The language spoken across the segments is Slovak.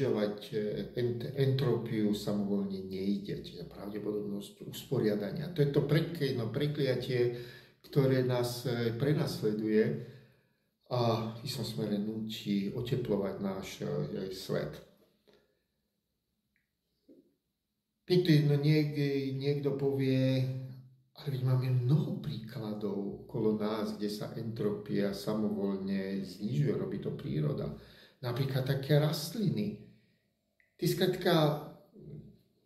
znižovať ent, entropiu samovolne nejde, čiže pravdepodobnosť usporiadania. To je to no, prekliatie, ktoré nás prenasleduje a v istom smere nutí oteplovať náš svet. Niekto, no niekde, niekto povie, ale veď máme mnoho príkladov okolo nás, kde sa entropia samovolne znižuje, robí to príroda. Napríklad také rastliny. Ty skratka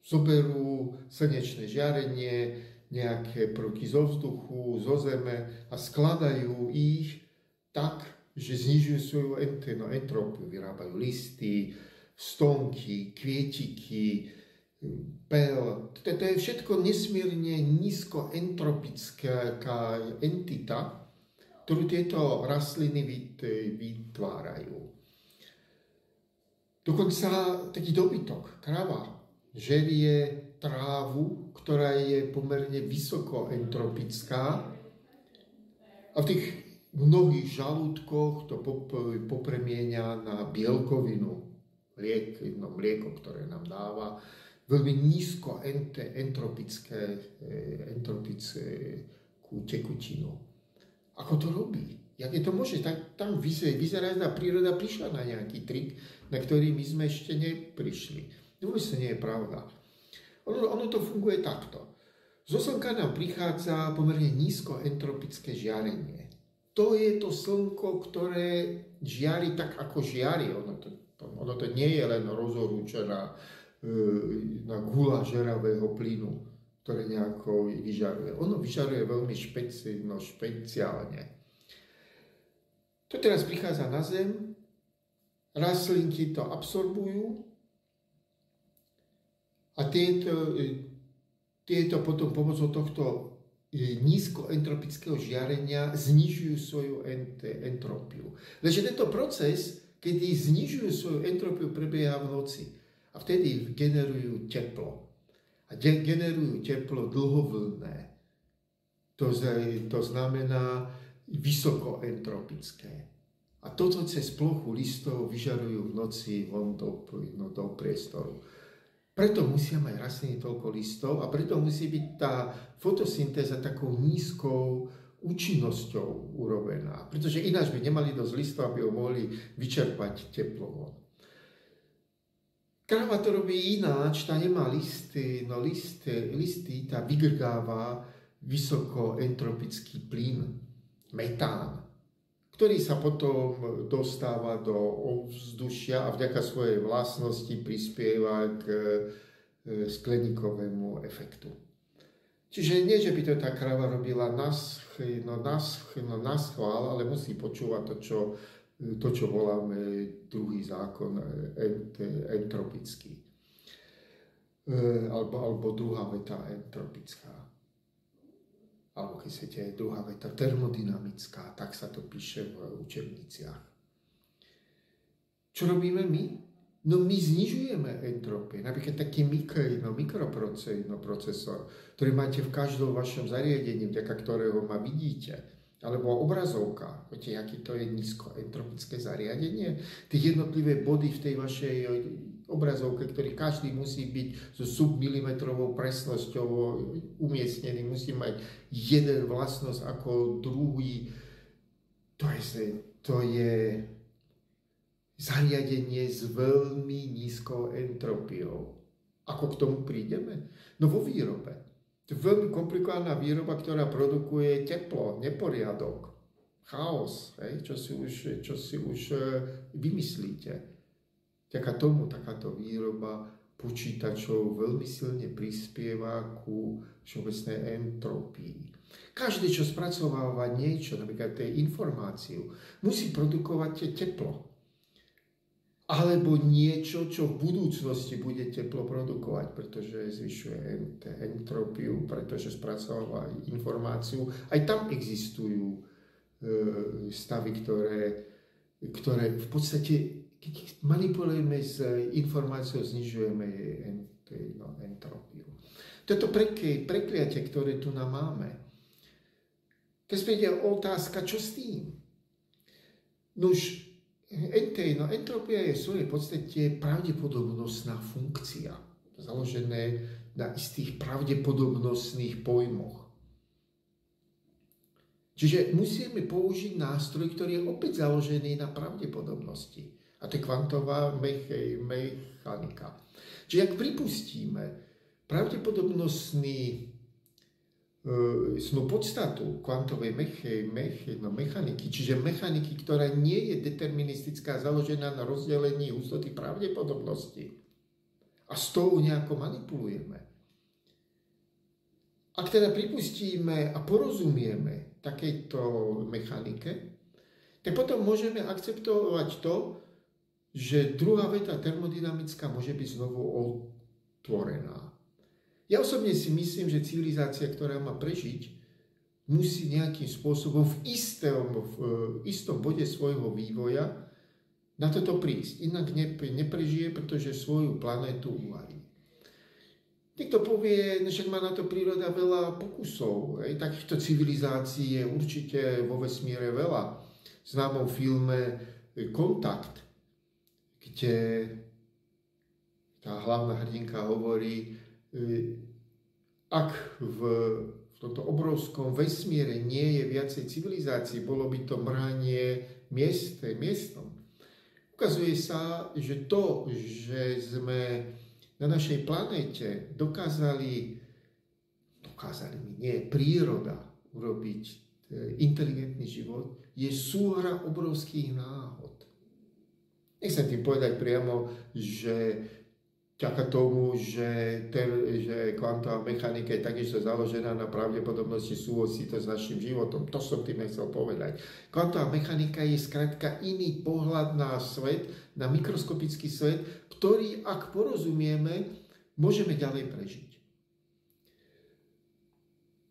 zoberú slnečné žiarenie, nejaké prvky zo vzduchu, zo zeme a skladajú ich tak, že znižujú svoju no, entropiu. Vyrábajú listy, stonky, kvietiky, pel. To, to je všetko nesmierne nízkoentropická entita, ktorú tieto rastliny vytvárajú. Dokonca taký dobytok, krava, žerie trávu, ktorá je pomerne vysoko-entropická a v tých mnohých žalúdkoch to popremienia na bielkovinu, mlieko, no, mlieko, ktoré nám dáva veľmi nízko entropické, eh, entropickú tekutinu. Ako to robí? Jak je to možné? Tak tam vyzerá, že príroda prišla na nejaký trik, na ktorý my sme ešte neprišli. Vôbec to nie je pravda. Ono, ono to funguje takto. Zo slnka nám prichádza pomerne nízko entropické žiarenie. To je to slnko, ktoré žiari tak, ako žiari. Ono to, to, ono to nie je len rozhorúčená E, na gula žeravého plynu, ktoré nejako vyžaruje. Ono vyžaruje veľmi špeci, no, špeciálne. To teraz prichádza na zem, rastlinky to absorbujú a tieto, e, tieto potom pomocou tohto e, nízkoentropického žiarenia znižujú svoju entropiu. Lenže tento proces, kedy znižujú svoju entropiu, prebieha v noci a vtedy generujú teplo. A generujú teplo dlhovlné. To, to znamená vysokoentropické. A toto cez plochu listov vyžarujú v noci von do, no, do priestoru. Preto musia mať rastliny toľko listov a preto musí byť tá fotosyntéza takou nízkou účinnosťou urobená. Pretože ináč by nemali dosť listov, aby ho mohli vyčerpať teplo von. Kráva to robí ináč, tá nemá listy, no listy, listy tá vygrgáva vysokoentropický plyn, metán, ktorý sa potom dostáva do ovzdušia a vďaka svojej vlastnosti prispieva k e, skleníkovému efektu. Čiže nie, že by to tá kráva robila na, no, na, no, na schvál, ale musí počúvať to, čo to, čo voláme druhý zákon ent, entropický. E, alebo, alebo druhá veta entropická. Alebo keď chcete, druhá veta termodynamická, tak sa to píše v učebniciach. Čo robíme my? No my znižujeme entropie. Napríklad taký mikro, no, mikroprocesor, ktorý máte v každom vašom zariadení, vďaka ktorého ma vidíte alebo obrazovka, viete, aký to je nízkoentropické zariadenie, tie jednotlivé body v tej vašej obrazovke, ktorý každý musí byť so submilimetrovou presnosťou umiestnený, musí mať jeden vlastnosť ako druhý. To je, to je zariadenie s veľmi nízkou entropiou. Ako k tomu prídeme? No vo výrobe. To je veľmi komplikovaná výroba, ktorá produkuje teplo, neporiadok, chaos, hej, čo, si už, čo si už e, vymyslíte. Vďaka tomu takáto výroba počítačov veľmi silne prispieva ku všeobecnej entropii. Každý, čo spracováva niečo, napríklad tej informáciu, musí produkovať teplo alebo niečo, čo v budúcnosti bude teplo produkovať, pretože zvyšuje entropiu, pretože spracováva informáciu. Aj tam existujú e, stavy, ktoré, ktoré v podstate, keď manipulujeme s informáciou, znižujeme no, entropiu. Toto prekliatie, ktoré tu nám máme. Keď späť otázka, čo s tým? Nuž, no, entropia je v svojej podstate pravdepodobnostná funkcia, založené na istých pravdepodobnostných pojmoch. Čiže musíme použiť nástroj, ktorý je opäť založený na pravdepodobnosti. A to je kvantová mechanika. Čiže ak pripustíme pravdepodobnostný e, snú podstatu kvantovej meche, meche, no, mechaniky, čiže mechaniky, ktorá nie je deterministická, založená na rozdelení hustoty pravdepodobnosti. A s tou nejako manipulujeme. Ak teda pripustíme a porozumieme takejto mechanike, tak potom môžeme akceptovať to, že druhá veta termodynamická môže byť znovu otvorená. Ja osobne si myslím, že civilizácia, ktorá má prežiť, musí nejakým spôsobom v istom, v istom bode svojho vývoja na toto prísť. Inak neprežije, pretože svoju planétu uvarí. Niekto povie, však má na to príroda veľa pokusov. Aj takýchto civilizácií je určite vo vesmíre veľa. V známom filme Kontakt kde tá hlavná hrdinka hovorí, e, ak v, v tomto obrovskom vesmíre nie je viacej civilizácií, bolo by to mrhanie mieste, miestom. Ukazuje sa, že to, že sme na našej planéte dokázali, dokázali mi, nie, príroda urobiť e, inteligentný život, je súhra obrovských náhod. Nechcem tým povedať priamo, že ťaka tomu, že, ter, že kvantová mechanika je takisto založená na pravdepodobnosti súvisí to s našim životom. To som tým nechcel povedať. Kvantová mechanika je skrátka iný pohľad na svet, na mikroskopický svet, ktorý, ak porozumieme, môžeme ďalej prežiť.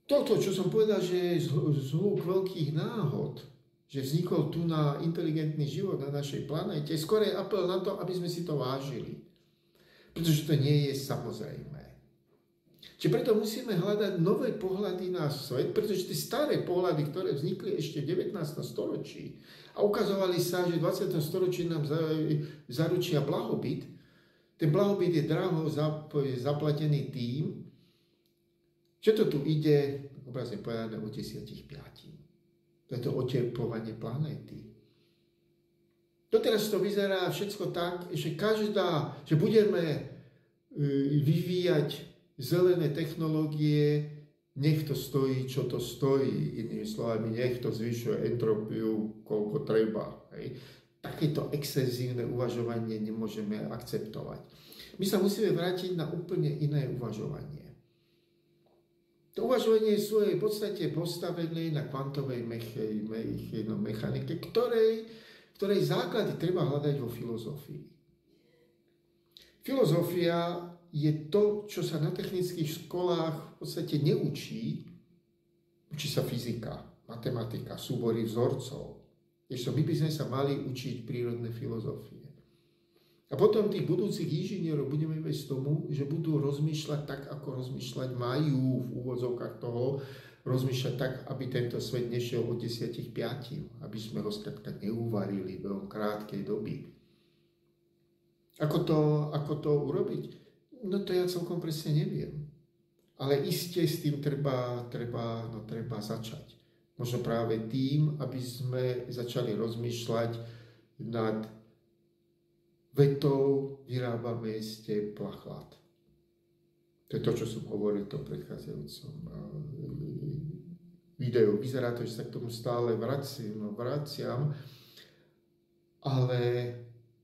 Toto, čo som povedal, že je zhluk veľkých náhod, že vznikol tu na inteligentný život na našej planéte, skôr je apel na to, aby sme si to vážili. Pretože to nie je samozrejmé. Čiže preto musíme hľadať nové pohľady na svet, pretože tie staré pohľady, ktoré vznikli ešte v 19. storočí a ukazovali sa, že v 20. storočí nám zaručia blahobyt, ten blahobyt je draho zaplatený tým, že to tu ide, obrazne povedané, o desiatich piatím to oteplovanie planéty. Doteraz to vyzerá všetko tak, že každá, že budeme e, vyvíjať zelené technológie, nech to stojí, čo to stojí. Inými slovami, nech to zvyšuje entropiu, koľko treba. Hej. Takéto excesívne uvažovanie nemôžeme akceptovať. My sa musíme vrátiť na úplne iné uvažovanie. To uvažovanie je v svojej podstate postavené na kvantovej meche, meche, no, mechanike, ktorej, ktorej základy treba hľadať vo filozofii. Filozofia je to, čo sa na technických školách v podstate neučí. Učí sa fyzika, matematika, súbory vzorcov. Ešte my by sme sa mali učiť prírodné filozofie. A potom tých budúcich inžinierov budeme viesť tomu, že budú rozmýšľať tak, ako rozmýšľať majú v úvodzovkách toho, rozmýšľať tak, aby tento svet nešiel od 10 5, aby sme ho skrátka neuvarili veľmi krátkej doby. Ako to, ako to urobiť? No to ja celkom presne neviem. Ale iste s tým treba, treba, no, treba začať. Možno práve tým, aby sme začali rozmýšľať nad vetou vyrábame z tepla chlad. To je to, čo som hovoril v predchádzajúcom eh, videu. Vyzerá to, že sa k tomu stále vraciam, vraciam, ale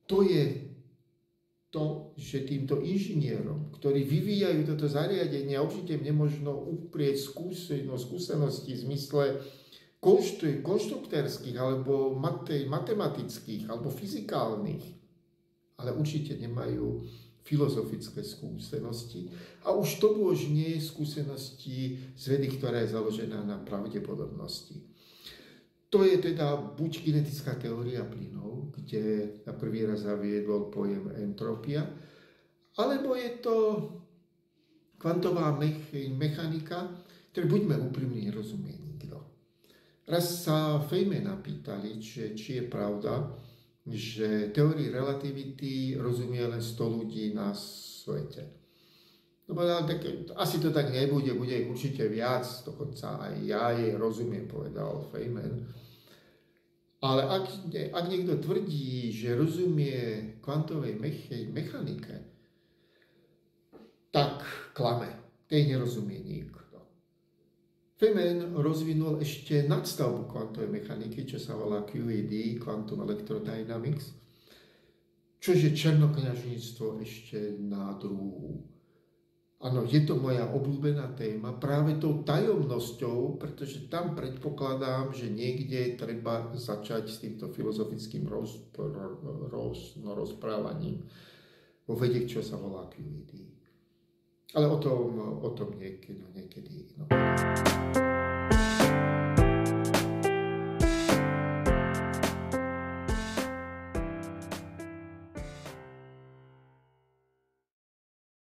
to je to, že týmto inžinierom, ktorí vyvíjajú toto zariadenie, určite nemožno uprieť skúsenosti v zmysle konštruktérských alebo matematických alebo fyzikálnych, ale určite nemajú filozofické skúsenosti a už to už nie je skúsenosti z vedy, ktorá je založená na pravdepodobnosti. To je teda buď kinetická teória plynov, kde na prvý raz zaviedol pojem entropia, alebo je to kvantová mechanika, ktoré buďme úprimní, rozumie nikto. Raz sa Fejme napýtali, či, či je pravda, že teórii relativity rozumie len 100 ľudí na svete. No povedal, tak asi to tak nebude, bude ich určite viac, dokonca aj ja jej rozumiem, povedal Feynman. Ale ak, ak niekto tvrdí, že rozumie kvantovej mechanike, tak klame. Tej nerozumie nikto. Feynman rozvinul ešte nadstavbu kvantovej mechaniky, čo sa volá QED, Quantum Electrodynamics, čo je černokňažníctvo ešte na druhú. Áno, je to moja obľúbená téma práve tou tajomnosťou, pretože tam predpokladám, že niekde treba začať s týmto filozofickým roz, roz, no, rozprávaním vo vede, čo sa volá QED. Ale o tom, o tom niekedy, no, niekedy inokedy.